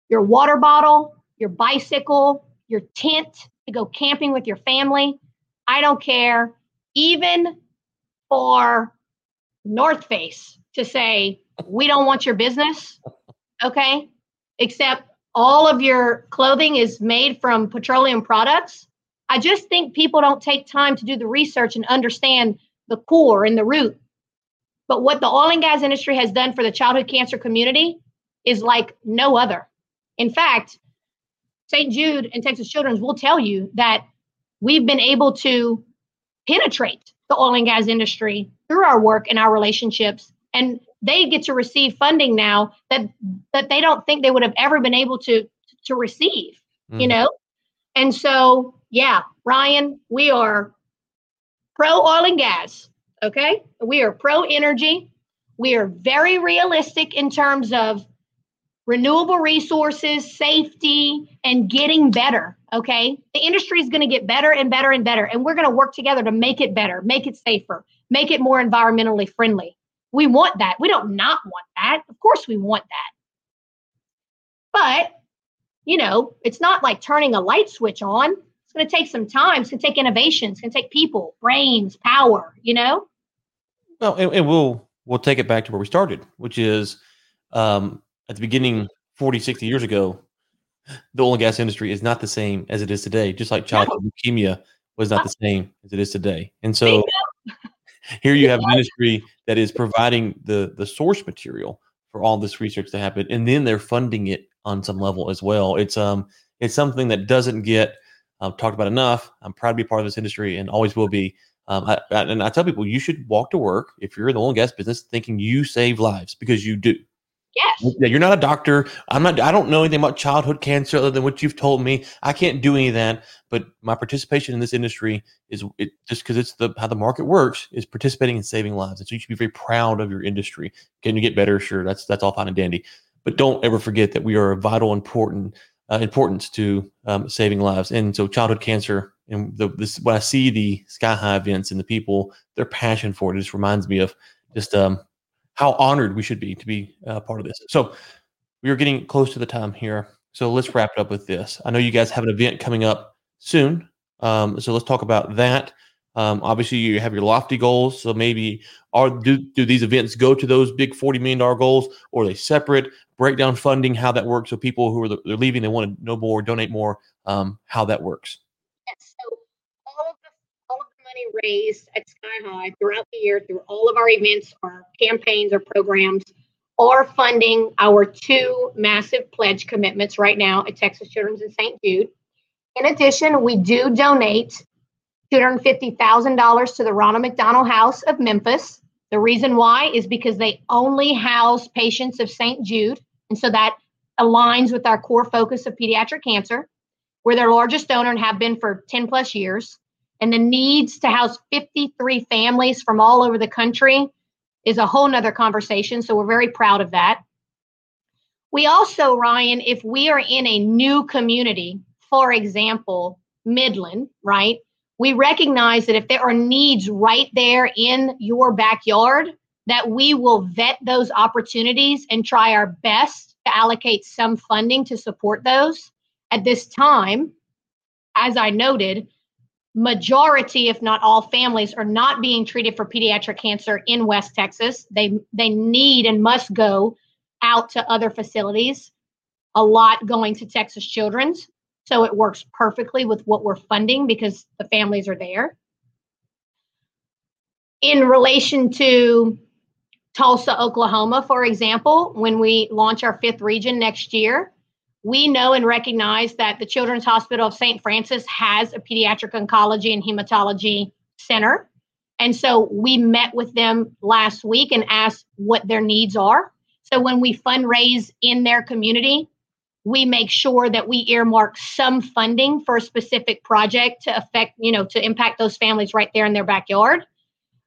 your water bottle, your bicycle, your tent to go camping with your family. I don't care. Even for North Face to say, we don't want your business. Okay. Except all of your clothing is made from petroleum products. I just think people don't take time to do the research and understand the core and the root but what the oil and gas industry has done for the childhood cancer community is like no other. In fact, St. Jude and Texas Children's will tell you that we've been able to penetrate the oil and gas industry through our work and our relationships and they get to receive funding now that that they don't think they would have ever been able to to receive mm. you know and so yeah ryan we are pro oil and gas okay we are pro energy we are very realistic in terms of renewable resources, safety, and getting better. Okay. The industry is going to get better and better and better. And we're going to work together to make it better, make it safer, make it more environmentally friendly. We want that. We don't not want that. Of course, we want that. But, you know, it's not like turning a light switch on. It's going to take some time. It's going to take innovation. It's going to take people, brains, power, you know?
Well, and, and we'll we'll take it back to where we started, which is um, at the beginning 40, 60 years ago, the oil and gas industry is not the same as it is today, just like childhood no. leukemia was not the same as it is today. And so here you have an industry that is providing the the source material for all this research to happen, and then they're funding it on some level as well. It's um it's something that doesn't get um, talked about enough. I'm proud to be part of this industry and always will be. Um, I, and I tell people you should walk to work if you're in the oil and gas business thinking you save lives because you do.
Yes.
Yeah, you're not a doctor. I'm not. I don't know anything about childhood cancer other than what you've told me. I can't do any of that. But my participation in this industry is it, just because it's the how the market works is participating in saving lives. And so you should be very proud of your industry. Can you get better? Sure, that's that's all fine and dandy. But don't ever forget that we are a vital, important uh, importance to um, saving lives. And so childhood cancer and the this when I see the sky high events and the people, their passion for it, it just reminds me of just um, how honored we should be to be uh, part of this. So we are getting close to the time here. So let's wrap it up with this. I know you guys have an event coming up soon. Um, so let's talk about that. Um, obviously, you have your lofty goals. So maybe are do, do these events go to those big forty million dollar goals, or are they separate? Break down funding, how that works. So people who are they're leaving, they want to know more, donate more. Um, how that works.
Yes. So money raised at Sky High throughout the year through all of our events, our campaigns, our programs, are funding our two massive pledge commitments right now at Texas Children's and St. Jude. In addition, we do donate $250,000 to the Ronald McDonald House of Memphis. The reason why is because they only house patients of St. Jude. And so that aligns with our core focus of pediatric cancer. We're their largest donor and have been for 10 plus years and the needs to house 53 families from all over the country is a whole nother conversation. So we're very proud of that. We also, Ryan, if we are in a new community, for example, Midland, right? We recognize that if there are needs right there in your backyard, that we will vet those opportunities and try our best to allocate some funding to support those. At this time, as I noted, majority if not all families are not being treated for pediatric cancer in west texas. They they need and must go out to other facilities. A lot going to texas children's. So it works perfectly with what we're funding because the families are there. In relation to tulsa oklahoma for example when we launch our fifth region next year we know and recognize that the Children's Hospital of St. Francis has a pediatric oncology and hematology center. And so we met with them last week and asked what their needs are. So when we fundraise in their community, we make sure that we earmark some funding for a specific project to affect, you know, to impact those families right there in their backyard.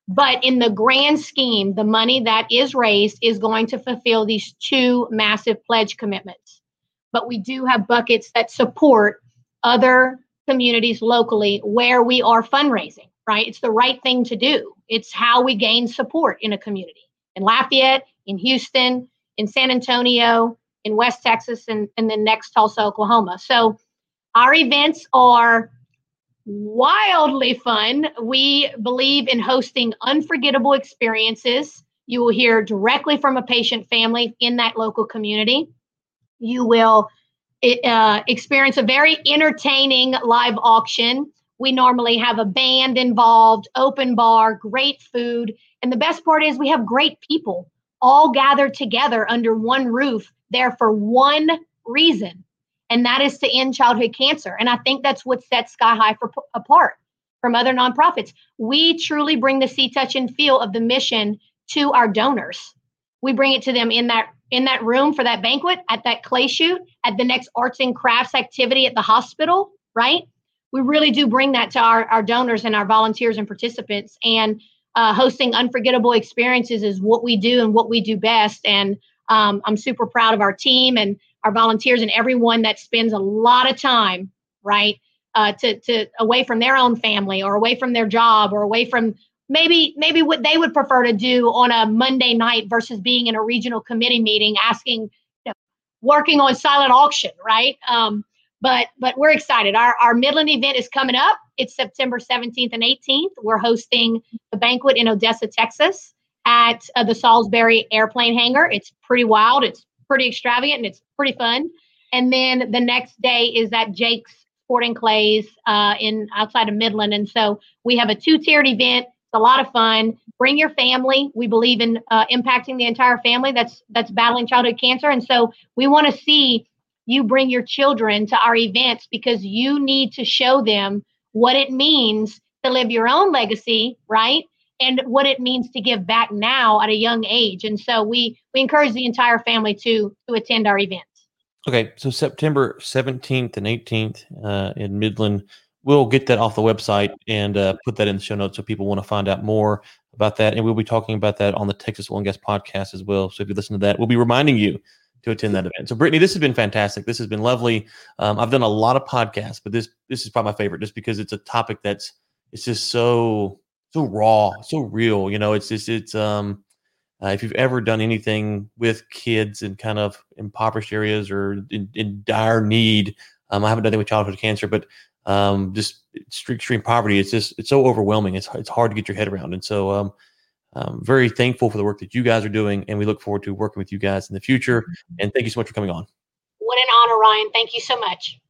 But in the grand scheme, the money that is raised is going to fulfill these two massive pledge commitments but we do have buckets that support other communities locally where we are fundraising, right? It's the right thing to do. It's how we gain support in a community. In Lafayette, in Houston, in San Antonio, in West Texas, and, and then next Tulsa, Oklahoma. So our events are wildly fun. We believe in hosting unforgettable experiences. You will hear directly from a patient family in that local community you will uh, experience a very entertaining live auction. We normally have a band involved, open bar, great food. And the best part is we have great people all gathered together under one roof there for one reason. and that is to end childhood cancer. And I think that's what sets Sky High for, apart from other nonprofits. We truly bring the see, touch, and feel of the mission to our donors. We bring it to them in that in that room for that banquet, at that clay shoot, at the next arts and crafts activity at the hospital, right? We really do bring that to our, our donors and our volunteers and participants. And uh, hosting unforgettable experiences is what we do and what we do best. And um, I'm super proud of our team and our volunteers and everyone that spends a lot of time, right, uh, to to away from their own family or away from their job or away from maybe maybe what they would prefer to do on a Monday night versus being in a regional committee meeting asking, you know, working on silent auction, right? Um, but but we're excited. Our our Midland event is coming up. It's September 17th and 18th. We're hosting a banquet in Odessa, Texas, at uh, the Salisbury Airplane Hangar. It's pretty wild. It's pretty extravagant and it's pretty fun. And then the next day is at Jake's Sporting Clays uh, in outside of Midland. And so we have a two-tiered event. A lot of fun. Bring your family. We believe in uh, impacting the entire family that's that's battling childhood cancer. And so we want to see you bring your children to our events because you need to show them what it means to live your own legacy, right? And what it means to give back now at a young age. And so we we encourage the entire family to to attend our events.
Okay, so September 17th and 18th uh, in Midland. We'll get that off the website and uh, put that in the show notes so people want to find out more about that. And we'll be talking about that on the Texas Oil and Gas podcast as well. So if you listen to that, we'll be reminding you to attend that event. So, Brittany, this has been fantastic. This has been lovely. Um, I've done a lot of podcasts, but this this is probably my favorite, just because it's a topic that's it's just so so raw, so real. You know, it's just it's um uh, if you've ever done anything with kids in kind of impoverished areas or in, in dire need, um, I haven't done anything with childhood cancer, but um, just extreme poverty. It's just it's so overwhelming. It's it's hard to get your head around, and so um, um, very thankful for the work that you guys are doing, and we look forward to working with you guys in the future. Mm-hmm. And thank you so much for coming on.
What an honor, Ryan. Thank you so much.